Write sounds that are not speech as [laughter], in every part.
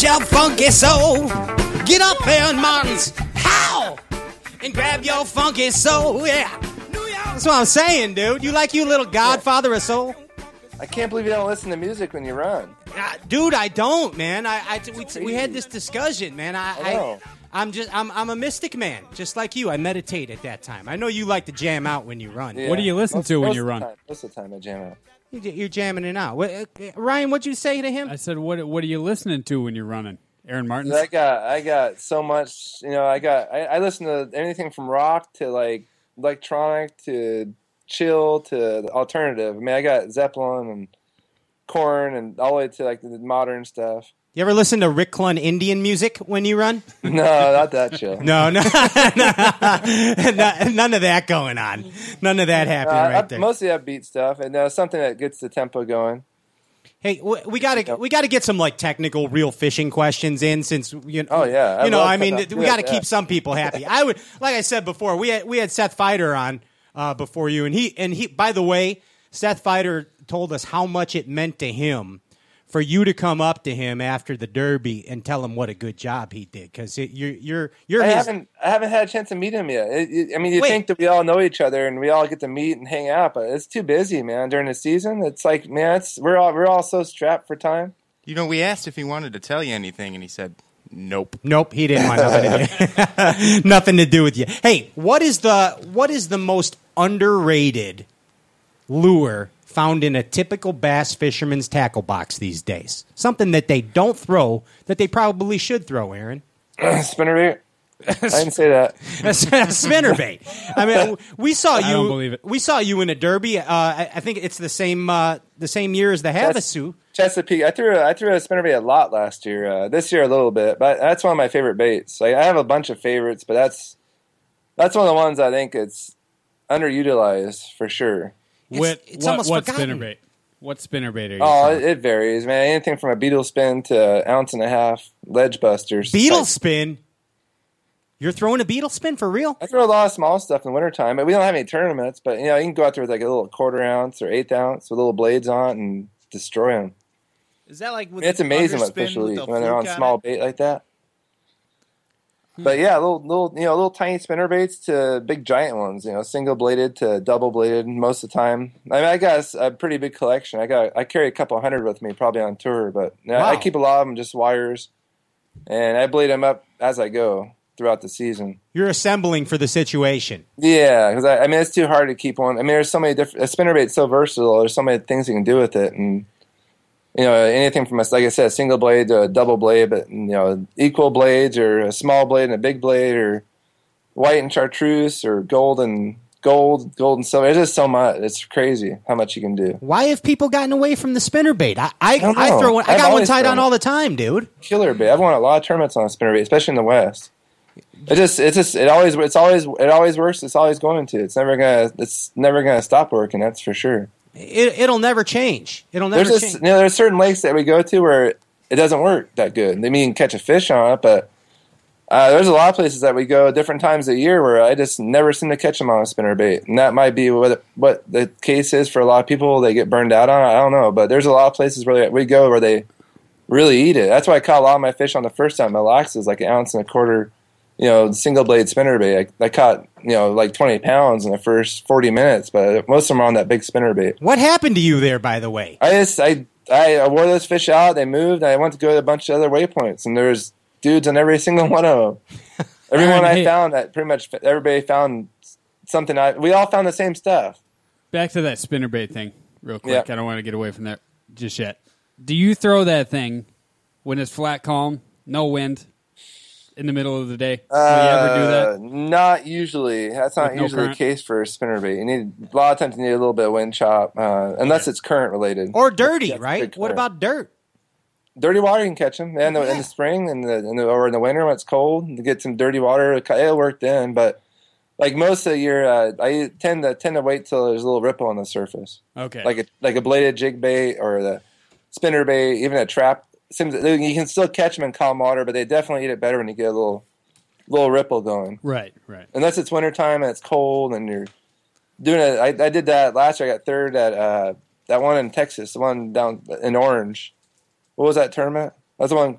Got your funky soul. Get up there, Martens. How? And grab your funky soul. Yeah. That's what I'm saying, dude. You like you little godfather of soul? I can't believe you don't listen to music when you run. Uh, dude, I don't, man. I, I we, we had this discussion, man. I, I. I, am just, I'm, I'm a mystic man, just like you. I meditate at that time. I know you like to jam out when you run. Yeah. What do you listen Most- to when you run? time- Most of the time I jam out. You- You're jamming it out. What, uh, Ryan, what'd you say to him? I said, what What are you listening to when you're running? Aaron Martin. I got I got so much. You know, I got I, I listen to anything from rock to like electronic to chill to alternative. I mean, I got Zeppelin and Korn and all the way to like the modern stuff. You ever listen to Rick Clun Indian music when you run? [laughs] No, not that chill. No, no, [laughs] no, [laughs] none of that going on. None of that happening Uh, I- right there. mostly upbeat stuff and uh, something that gets the tempo going. Hey, we got to we got to get some like technical, real fishing questions in since you know. Oh, yeah. I you know, I mean, we got to Yeah. keep some people happy. I would, like I said before, we had we had Seth Feider on uh, before you, and he and he. By the way, Seth Feider told us how much it meant to him for you to come up to him after the Derby and tell him what a good job he did because you're you're you're I his. haven't I haven't had a chance to meet him yet. It, it- I mean, you Wait. think that we all know each other and we all get to meet and hang out, but it's too busy, man. During the season, it's like, man, it's we're all we're all so strapped for time. You know, we asked if he wanted to tell you anything, and he said, "Nope." Nope, he didn't want nothing to do, [laughs] [laughs] nothing to do with you. Hey, what is the what is the most underrated lure found in a typical bass fisherman's tackle box these days? Something that they don't throw that they probably should throw, Aaron. [clears throat] Spinnerbait. [laughs] I didn't say that. Spinnerbait. I mean, [laughs] we saw you. I don't believe it. We saw you in a derby. Uh, I, I think it's the same uh, the same year as the Havasu. Chesapeake. I threw a, I threw a spinnerbait a lot last year. Uh, this year a little bit, but that's one of my favorite baits. Like I have a bunch of favorites, but that's that's one of the ones I think it's underutilized for sure. It's, what it's what, almost what forgotten. spinnerbait? What spinnerbait are you? Oh, it, it varies, man. Anything from a beetle spin to ounce and a half ledge busters. Beetle Like, spin. You're throwing a beetle spin for real? I throw a lot of small stuff in the wintertime. But we don't have any tournaments, but you know, you can go out there with like a little quarter ounce or eighth ounce with little blades on it and destroy them. Is that like with it's the amazing what fish will with eat the when they're on small it? bait like that. But yeah, little little you know little tiny spinner baits to big giant ones. You know, single bladed to double bladed most of the time. I mean, I got a pretty big collection. I got I carry a couple hundred with me probably on tour, but you know, I keep a lot of them just wires, and I blade them up as I go throughout the season. You're assembling for the situation. Yeah, because I, I mean it's too hard to keep one. I mean, there's so many different. A spinner bait's so versatile. There's so many things you can do with it, and you know anything from a like I said, a single blade to a double blade, but you know equal blades or a small blade and a big blade, or white and chartreuse or gold and gold, gold and silver. It's just so much. It's crazy how much you can do. Why have people gotten away from the spinner bait? I I, don't I throw one, I I've got one tied on all the time, dude. Killer bait. I've won a lot of tournaments on a spinner bait, especially in the West. It just, it's just, it always, it's always, it always works. It's always going to. It's never gonna, it's never gonna stop working. That's for sure. It, it'll never change. It'll never there's change. just you know there's certain lakes that we go to where it doesn't work that good. They mean catch a fish on it, but uh, there's a lot of places that we go different times of year where I just never seem to catch them on a spinner bait, and that might be what what the case is for a lot of people. They get burned out on it. I don't know, but there's a lot of places where they, we go where they really eat it. That's why I caught a lot of my fish on the first time. My lax is like an ounce and a quarter. You know, single blade spinner bait. I, I caught you know like 20 pounds in the first 40 minutes, but most of them are on that big spinner bait. what happened to you there, by the way? I just I I wore those fish out. They moved. I went to go to a bunch of other waypoints, and there was dudes on every [laughs] single one of them. [laughs] Everyone I Hey. found that pretty much everybody found something. I we all found the same stuff. Back to that spinnerbait thing, real quick. Yeah. I don't want to get away from that just yet. Do you throw that thing when it's flat calm, no wind, in the middle of the day? Will you ever do Uh, that? Not usually. That's not With usually current? the case for a spinnerbait. You need a lot of times you need a little bit of wind chop, uh, unless it's current related. Or dirty, That's right? What about dirt? dirty water? You can catch them in, the, in the spring and the, in the or in the winter when it's cold. To get some dirty water, it'll work then. But like most of the year, uh, I tend to tend to wait till there's a little ripple on the surface. Okay. like a like a bladed jig bait or the spinner bait, even a trap. Seems you can still catch them in calm water, but they definitely eat it better when you get a little little ripple going. right, right. Unless it's wintertime and it's cold and you're doing it. I, I did that last year. I got third at uh, that one in Texas, the one down in Orange. What was that tournament? That's the one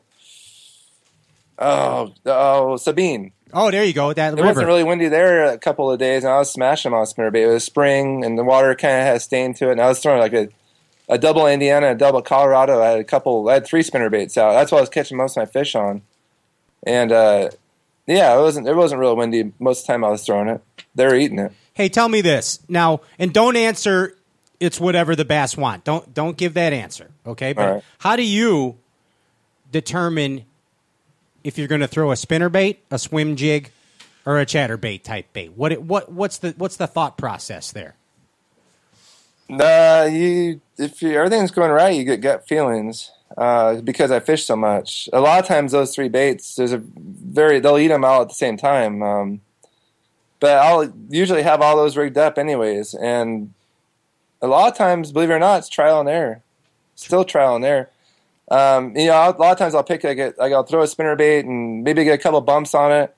oh oh Sabine. Oh, there you go. That It river. wasn't really windy there a couple of days, and I was smashing them on spinnerbait. It was spring, and the water kind of had stain to it, and I was throwing like a, a double Indiana, a double Colorado. I had a couple, I had three spinner baits out. That's what I was catching most of my fish on. And uh, yeah, it wasn't it wasn't real windy most of the time I was throwing it. They were eating it. Hey, tell me this now, and don't answer. It's whatever the bass want. Don't don't give that answer. Okay, but right. how do you determine if you're going to throw a spinner bait, a swim jig, or a chatterbait type bait? What it- what what's the what's the thought process there? Uh, you if you, everything's going right, you get gut feelings. Uh, because I fish so much. A lot of times, those three baits, there's a very they'll eat them all at the same time. Um, but I'll usually have all those rigged up anyways, and a lot of times, believe it or not, it's trial and error. Still trial and error. Um, you know, I'll- a lot of times I'll pick like, a, like I'll throw a spinner bait and maybe get a couple bumps on it,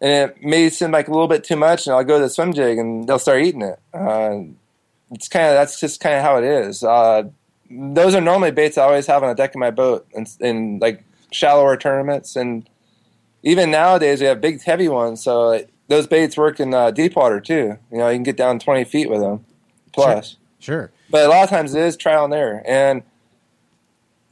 and it may seem like a little bit too much, and I'll go to the swim jig and they'll start eating it. Uh, it's kind of that's just kind of how it is. Uh, those are normally baits I always have on the deck of my boat in, in like shallower tournaments, and even nowadays we have big heavy ones. So those baits work in uh, deep water too. You know, you can get down twenty feet with them plus. Sure. But a lot of times it is trial and error, and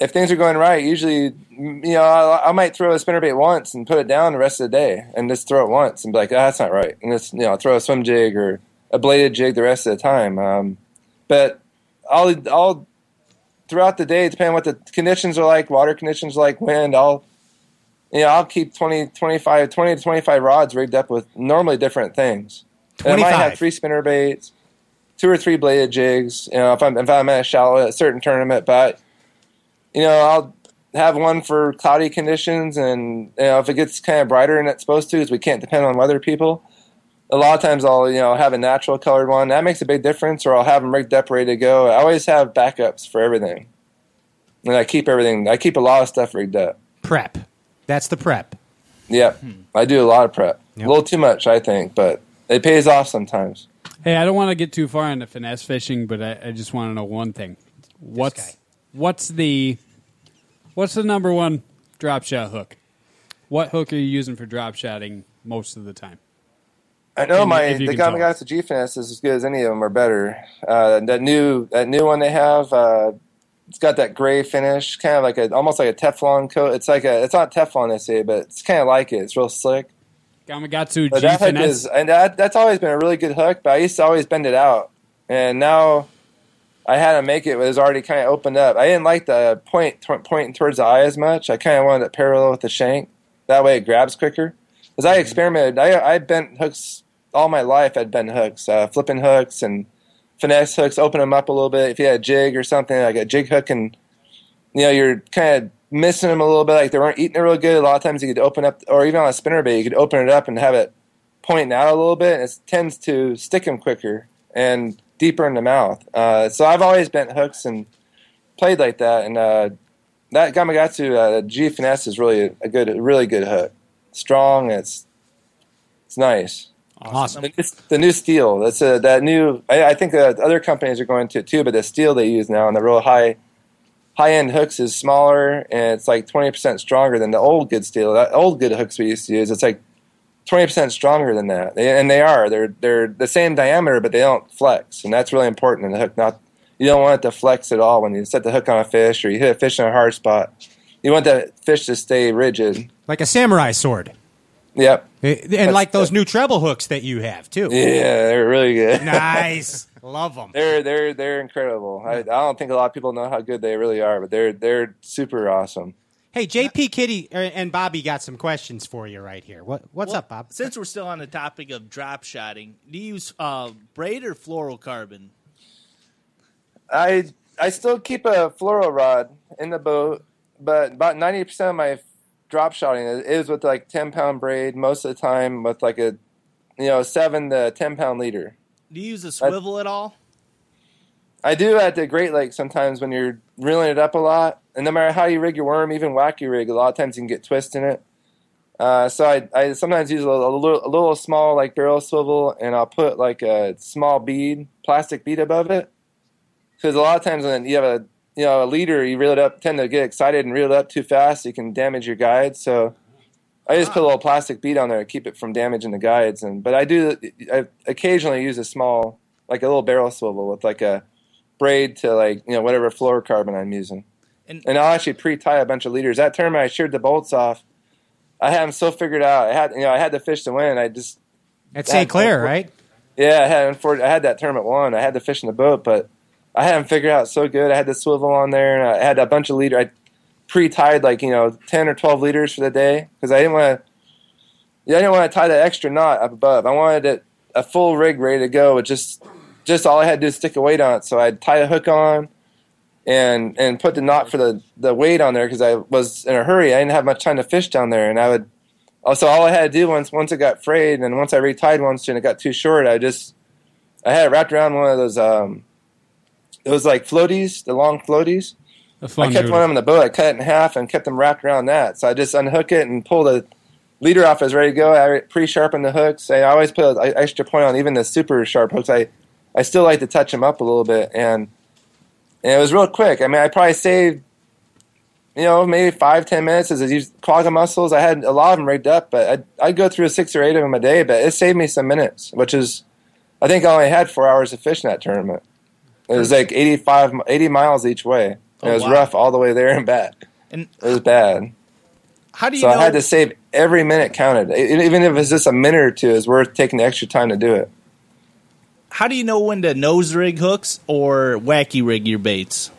if things are going right, usually you know I, I might throw a spinnerbait once and put it down the rest of the day, and just throw it once and be like, oh, that's not right, and just you know throw a swim jig or a bladed jig the rest of the time. Um, but I'll I'll throughout the day, depending on what the conditions are like, water conditions like, wind, I'll you know I'll keep 20, 25, 20 to twenty five rods rigged up with normally different things. And I might have three spinner baits, two or three bladed jigs. You know, if I'm if I'm at a shallow at a certain tournament, but you know, I'll have one for cloudy conditions, and you know, if it gets kind of brighter than it's supposed to, because we can't depend on weather people. A lot of times, I'll you know have a natural colored one. That makes a big difference, or I'll have them rigged up, ready to go. I always have backups for everything, and I keep everything. I keep a lot of stuff rigged up. Prep. That's the prep. Yep, hmm. I do a lot of prep. Yep. A little too much, I think, but it pays off sometimes. Hey, I don't want to get too far into finesse fishing, but I, I just want to know one thing. What's what's the what's the number one drop shot hook? What hook are you using for drop shotting most of the time? I know If my you the can tell us. Gamakatsu G Finesse is as good as any of them, or better. Uh, that new that new one they have, uh, it's got that gray finish, kind of like a almost like a Teflon coat. It's like a it's not Teflon they say, but it's kind of like it. It's real slick. Gamakatsu But G that hook is, and that, that's always been a really good hook. But I used to always bend it out, and now I had to make it. It was already kind of opened up. I didn't like the point t- pointing towards the eye as much. I kind of wanted it parallel with the shank. That way it grabs quicker. Because I experimented. I I bent hooks all my life. I'd bent hooks, uh, flipping hooks and finesse hooks. Open them up a little bit. If you had a jig or something like a jig hook, and you know you're kind of missing them a little bit. Like they weren't eating it real good. A lot of times you could open up, or even on a spinner bait, you could open it up and have it pointing out a little bit, and it tends to stick them quicker and deeper in the mouth. Uh, so I've always bent hooks and played like that, and uh, that Gamakatsu uh, G finesse is really a good, really good hook. Strong, it's it's nice. Awesome. The, it's the new steel. That's a, that new. I, I think that other companies are going to too, but the steel they use now and the real high high end hooks is smaller and it's like twenty percent stronger than the old good steel. That old good hooks we used to use, it's like twenty percent stronger than that. They, and they are. They're they're the same diameter, but they don't flex, and that's really important in the hook. Not you don't want it to flex at all when you set the hook on a fish or you hit a fish in a hard spot. You want the fish to stay rigid. Like a samurai sword. Yep. Eh, And like those new treble hooks that you have, too. Yeah, they're really good. Nice. [laughs] Love them. They're they're they're incredible. I, I don't think a lot of people know how good they really are, but they're they're super awesome. Hey, JP Kitty er, and Bobby got some questions for you right here. What What's Well, up, Bob? Since we're still on the topic of drop shotting, do you use uh, braid or fluorocarbon? I I still keep a fluoro rod in the boat, but about ninety percent of my drop shotting is, is with like ten pound braid. Most of the time with like a you know seven to ten pound leader. Do you use a swivel at all? I do at the Great Lakes sometimes when you're reeling it up a lot, and no matter how you rig your worm, even wacky rig, a lot of times you can get twist in it. Uh, so I, I sometimes use a, little- a little, a little small like barrel swivel, and I'll put like a small bead, plastic bead above it, because a lot of times when you have a you know a leader, you reel it up, tend to get excited and reel it up too fast, you can damage your guide. So I just put a little plastic bead on there to keep it from damaging the guides. And but I do I occasionally use a small like a little barrel swivel with like a braid to like you know whatever fluorocarbon I'm using. And- And, I'll actually pre-tie a bunch of leaders. That tournament, I sheared the bolts off. I had them so figured out. I had you know I had the fish to win. I just At St. Clair, right? yeah, I had I had that tournament won. I had the fish in the boat, but I had them figured out so good. I had the swivel on there, and I had a bunch of leader. I pre-tied like you know ten or twelve liters for the day because I didn't want to. Yeah, I didn't want to tie that extra knot up above. I wanted it a full rig ready to go with just just all I had to do is stick a weight on it. So I'd tie a hook on and and put the knot for the the weight on there because I was in a hurry. I didn't have much time to fish down there, and I would. Also, all I had to do once once it got frayed, and once I retied once and it got too short, I just I had it wrapped around one of those um those like floaties, the long floaties. I kept noodle. one of them in the boat. I cut it in half and kept them wrapped around that. So I just unhook it and pull the leader off as ready to go. I pre-sharpen the hooks. I always put an extra point on even the super sharp hooks. I I still like to touch them up a little bit, and and it was real quick. I mean, I probably saved you know maybe five ten minutes as I used quagga mussels. I had a lot of them rigged up, but I'd, I'd go through six or eight of them a day. But it saved me some minutes, which is I think I only had four hours of fishing that tournament. It was like 85, 80 miles each way. Oh, it was wow. rough all the way there and back. And It was bad. how do you So know? I had to save every minute counted. Even if it's just a minute or two, it's worth taking the extra time to do it. how do you know when to nose rig hooks or wacky rig your baits?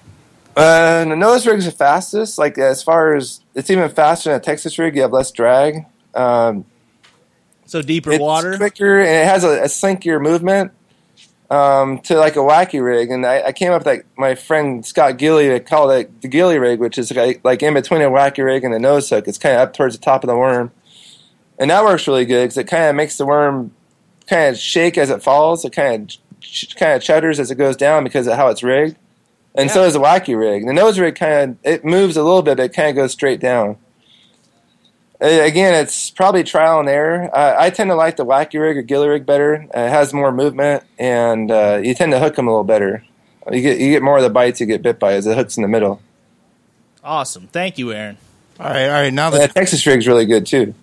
Uh, the nose rig's the fastest. Like as far as it's even faster than a Texas rig. You have less drag. Um, So deeper it's water. quicker, and it has a, a slinkier movement um, to like a wacky rig. And I, I came up with like my friend Scott Gilly. They call it the Gilly rig, which is like, like in between a wacky rig and a nose hook. It's kind of up towards the top of the worm, and that works really good because it kind of makes the worm kind of shake as it falls. It kind of ch- kind of chutters as it goes down because of how it's rigged. And so does the wacky rig. The nose rig kind of it moves a little bit, but it kind of goes straight down. Uh, Again, it's probably trial and error. Uh, I tend to like the wacky rig or gilly rig better. Uh, it has more movement, and uh, you tend to hook them a little better. You get you get more of the bites you get bit by as it hook's in the middle. Awesome. Thank you, Aaron. All right, all right. Now And the the Texas rig's really good too.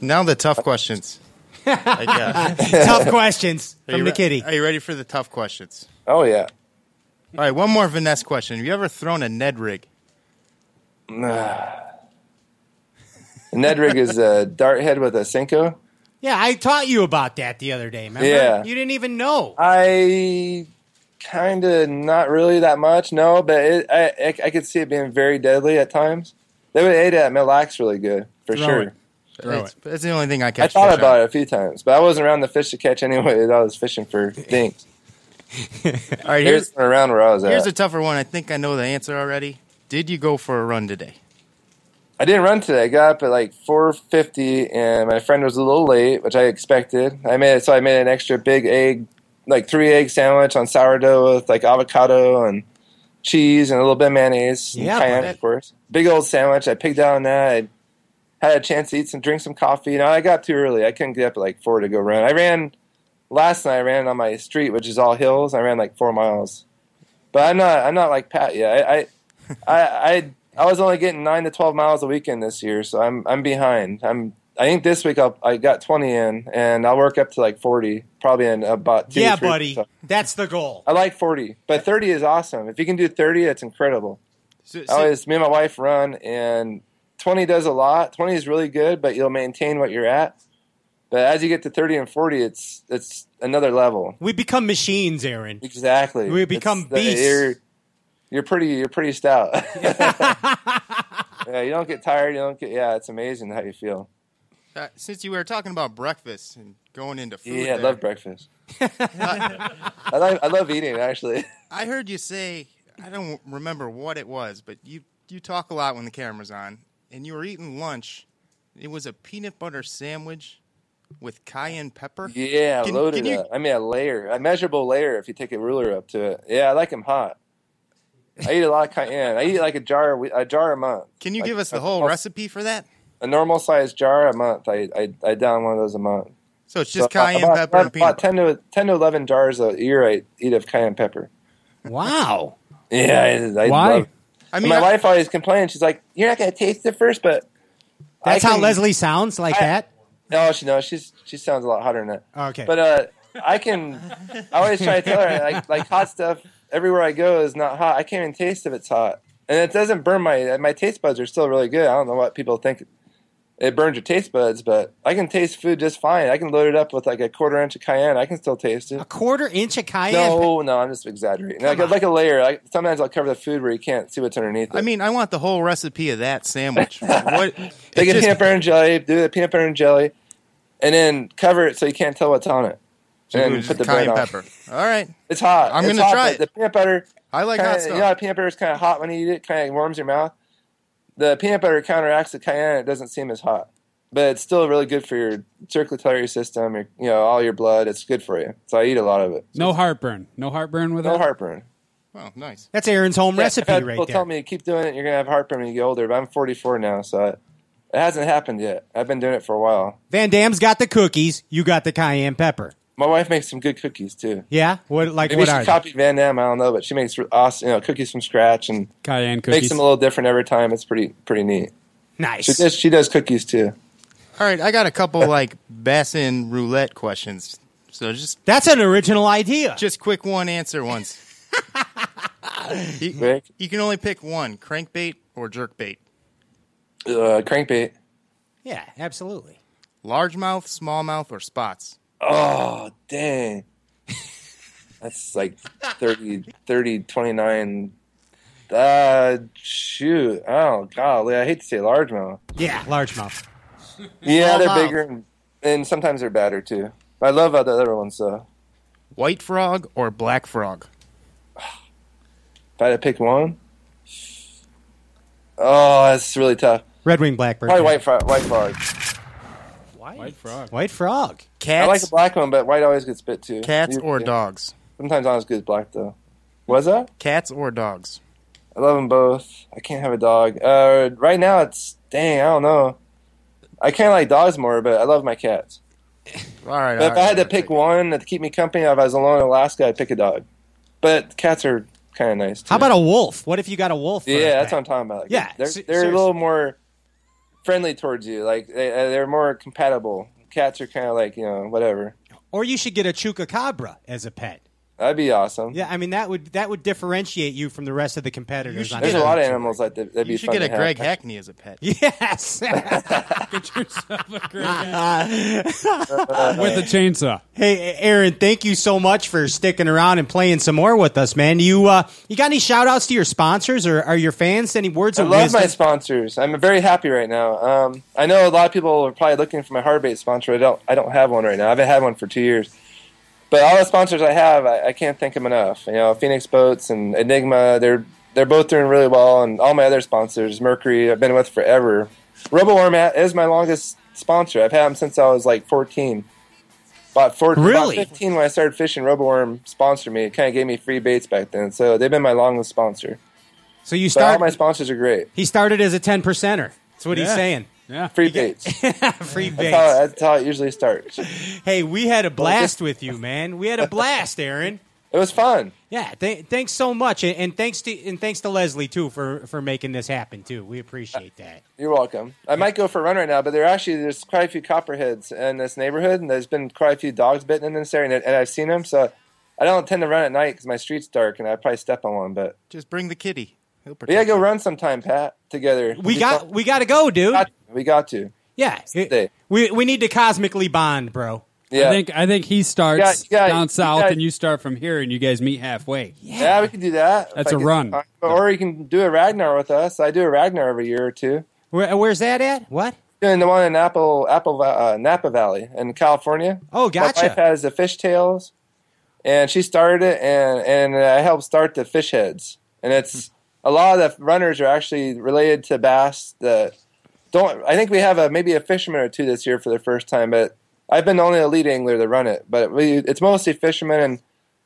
now the tough questions. I [laughs] got. Tough questions Are from you the kitty. Are you ready for the tough questions? Oh yeah. All right, one more finesse question. Have you ever thrown a Ned rig? The Ned rig is a dart head with a Senko. Yeah, I taught you about that the other day. Remember? Yeah. You didn't even know. I kind of not really that much, no, but it, I, I I could see it being very deadly at times. They would ate it at Mille Lacs really good for Throw sure. it. Throw That's, that's the only thing I catch. I thought fish about on. it a few times, but I wasn't around the fish to catch anyway. I was fishing for [laughs] things. All right, Here's here's around where I was here's at. a tougher one. I think I know the answer already. Did you go for a run today? I didn't run today. I got up at like 4:50, and my friend was a little late, which I expected. I made so I made an extra big egg, like three egg sandwich on sourdough with like avocado and cheese and a little bit of mayonnaise. and Yeah, cayenne, of course. Big old sandwich. I pigged out on that. I had a chance to eat some, drink some coffee. You know, I got too early. I couldn't get up at like four to go run. I ran last night. I ran on my street, which is all hills. I ran like four miles, but I'm not. I'm not like Pat yet. I, I, [laughs] I, I, I was only getting nine to twelve miles a weekend this year, so I'm I'm behind. I'm. I think this week I'll, I got 20 in, and I'll work up to like 40, probably in about two. Yeah, buddy. weeks. That's the goal. I like 40, but 30 is awesome. If you can do 30, that's incredible. So, I so- always, me and my wife run, and 20 does a lot. 20 is really good, but you'll maintain what you're at. But as you get to 30 and 40, it's it's another level. We become machines, Aaron. Exactly. We become It's beasts. You're, you're pretty. You're pretty stout. [laughs] [laughs] yeah, you don't get tired. You don't get. Yeah, it's amazing how you feel. uh, since you were talking about breakfast and going into food, Yeah, I love breakfast. [laughs] I like. I love eating actually. I heard you say I don't remember what it was, but you you talk a lot when the camera's on, and you were eating lunch. It was a peanut butter sandwich with cayenne pepper. Yeah, Can- loaded can you- up. I mean, a layer, a measurable layer. If you take a ruler up to it. Yeah, I like them hot. I eat a lot of cayenne. I eat like a jar, a jar a month. Can you Like, give us the a- whole recipe for that? A normal sized jar a month. I I, I down one of those a month. So it's just So cayenne about, pepper and about peanut butter. 10 to 10 to eleven jars a year I eat of cayenne pepper. Wow. Yeah, I, I Why? love- I mean, my I- wife always complains. She's like, "You're not gonna taste it first, but That's I how Leslie sounds like I- that. No, she knows. She's she sounds a lot hotter than that. Okay. But uh, I can. I always try to tell her like like hot stuff. Everywhere I go is not hot. I can't even taste if it's hot, and it doesn't burn my my taste buds are still really good. I don't know what people think. It burns your taste buds, but I can taste food just fine. I can load it up with like a quarter inch of cayenne. I can still taste it. a quarter inch of cayenne. No, no, I'm just exaggerating. Like, like a layer. Like, sometimes I'll cover the food where you can't see what's underneath it. I mean, I want the whole recipe of that sandwich. [laughs] what? Take a just- peanut butter and jelly, do the peanut butter and jelly, and then cover it so you can't tell what's on it. And Just put the bread cayenne on. pepper. All right, It's hot. I'm gonna try it. The peanut butter, I like kinda, hot you know, peanut butter is kind of hot when you eat it. Kind of warms your mouth. The peanut butter counteracts the cayenne. It doesn't seem as hot, but it's still really good for your circulatory system. Your, you know, all your blood. It's good for you. So I eat a lot of it. No heartburn. No heartburn with No it. No heartburn. Oh, nice. That's Aaron's home Yeah, I've recipe had right people there. tell me keep doing it. You're gonna have heartburn when you get older. But I'm 44 now, so it, it hasn't happened yet. I've been doing it for a while. Van Dam's got the cookies. You got the cayenne pepper. My wife makes some good cookies too. Yeah. What like Maybe what she are they? copied Van Dam. I don't know, but she makes awesome, you know, cookies from scratch and Cayenne makes them a little different every time. It's pretty pretty neat. Nice. She does, she does cookies too. All right, I got a couple [laughs] like Bassin roulette questions. So just That's an original idea. just quick one answer ones. [laughs] you, Quick. you can only pick one: crankbait or jerkbait. Uh, crankbait. Yeah, absolutely. Largemouth, smallmouth, or spots. Oh dang, that's like 30, 30 29. Uh, shoot. Oh golly, I hate to say largemouth. Yeah, largemouth. Yeah, they're Smallmouth. bigger and, and sometimes they're badder too. I love how the other ones though. White frog or black frog. If I had to pick one, oh, that's really tough. Red wing blackbird. Probably white frog. White frog. White frog. White frog. I like the black one, but white always gets bit too. cats or yeah. dogs. Sometimes not as good as black though. Was that? Cats or dogs. I love them both. I can't have a dog. Uh, right now it's dang. I don't know. I kind of like dogs more, but I love my cats. [laughs] All right. But all if I had to pick one to keep me company, if I was alone in Alaska, I'd pick a dog. But cats are kind of nice. Too. How about a wolf? What if you got a wolf? Yeah, that's pet? what I'm talking about. Like, Yeah, they're they're a little more friendly towards you. Like they, uh, they're more compatible. Cats are kind of like you know whatever. Or you should get a chupacabra as a pet. That'd be awesome. Yeah, I mean that would that would differentiate you from the rest of the competitors. on There's a lot of animals like that. That'd be You should fun get a to have. Greg Hackney as a pet. [laughs] Yes. [laughs] Get yourself a great [laughs] with a chainsaw. hey, Aaron, thank you so much for sticking around and playing some more with us, man. You uh, you got any shout outs to your sponsors or are your fans? Any words I of love wisdom? my sponsors. I'm very happy right now. Um, I know a lot of people are probably looking for my hard bait sponsor. I don't. I don't have one right now. I haven't had one for two years. But all the sponsors I have, I, I can't thank them enough. You know, Phoenix Boats and Enigma. They're they're both doing really well, and all my other sponsors, Mercury, I've been with forever. RoboWorm is my longest sponsor. I've had them since I was like 14. About 14, Really? about 15 when I started fishing. RoboWorm sponsored me. It kind of gave me free baits back then, so they've been my longest sponsor. so you But all start. my sponsors are great. he started as a ten percenter. That's what he's saying. Yeah. Free baits. [laughs] Free That's how, that's how it usually starts. Hey, we had a blast with you, man. We had a blast, Aaron. It was fun. Yeah, th- thanks so much, and, and thanks to and thanks to Leslie too for for making this happen too. We appreciate that. You're welcome. I might go for a run right now, but there actually there's quite a few copperheads in this neighborhood, and there's been quite a few dogs bitten in this area, and, and I've seen them. So I don't tend to run at night because my street's dark, and I probably step on one. But Just bring the kitty. He'll protect gotta go you. run sometime, Pat, together. We Be got fun. we got to go, dude. got- we got to. Yeah, Stay. we we need to cosmically bond, bro. Yeah, I think I think he starts You got- you got- down south got- and you start from here and you guys meet halfway. yeah, we can do that. That's a run. time. Or you can do a Ragnar with us. I do a Ragnar every year or two. Where, where's that at? What? Doing the one in Apple, Apple, uh, Napa Valley in California. Oh, My wife gotcha. has the fishtails, and she started it, and and I helped start the fish heads. And it's a lot of the runners are actually related to bass. That don't. I think we have a maybe a fisherman or two this year for the first time, but I've been the only elite angler to run it. But we, it's mostly fishermen and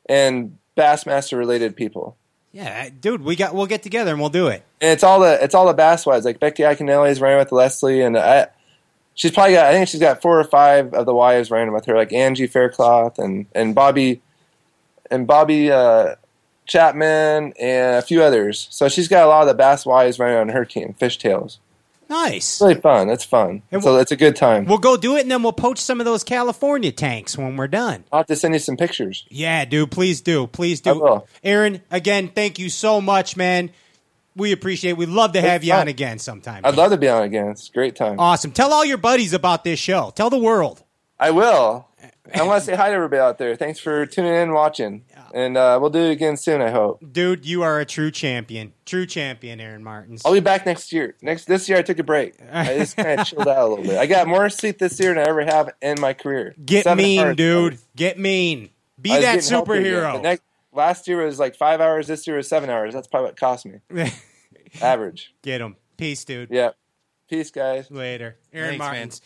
and bassmaster related people. Yeah, dude, we got we'll get together and we'll do it. And it's all the it's all the bass wives. Like Becky Iaconelli is running with Leslie, and I, she's probably got I think she's got four or five of the wives running with her, like Angie Faircloth and and Bobby and Bobby uh, Chapman, and a few others. So she's got a lot of the Bass Wise running on her team, Fishtails. Nice. It's really fun. It's fun. And so it's a good time. We'll go do it, and then we'll poach some of those California tanks when we're done. I'll have to send you some pictures. Yeah, dude. Please do. Please I do. will. Aaron, again, thank you so much, man. We appreciate. it. We'd love to have It's you fun. on again sometime. I'd love to be on again. It's a great time. Awesome. Tell all your buddies about this show. Tell the world. I will. I want to say hi to everybody out there. Thanks for tuning in and watching. And uh, we'll do it again soon, I hope. Dude, you are a true champion. True champion, Aaron Martens. I'll be back next year. Next This year, I took a break. I [laughs] just kind of chilled out a little bit. I got more sleep this year than I ever have in my career. Get Seven mean, hours. dude. Get mean. Be that getting healthy again. superhero. Next, last year was like five hours. This year was seven hours. That's probably what cost me. [laughs] Average. Get him. Peace, dude. Yeah. Peace, guys. Later. Aaron Thanks, man. Martens.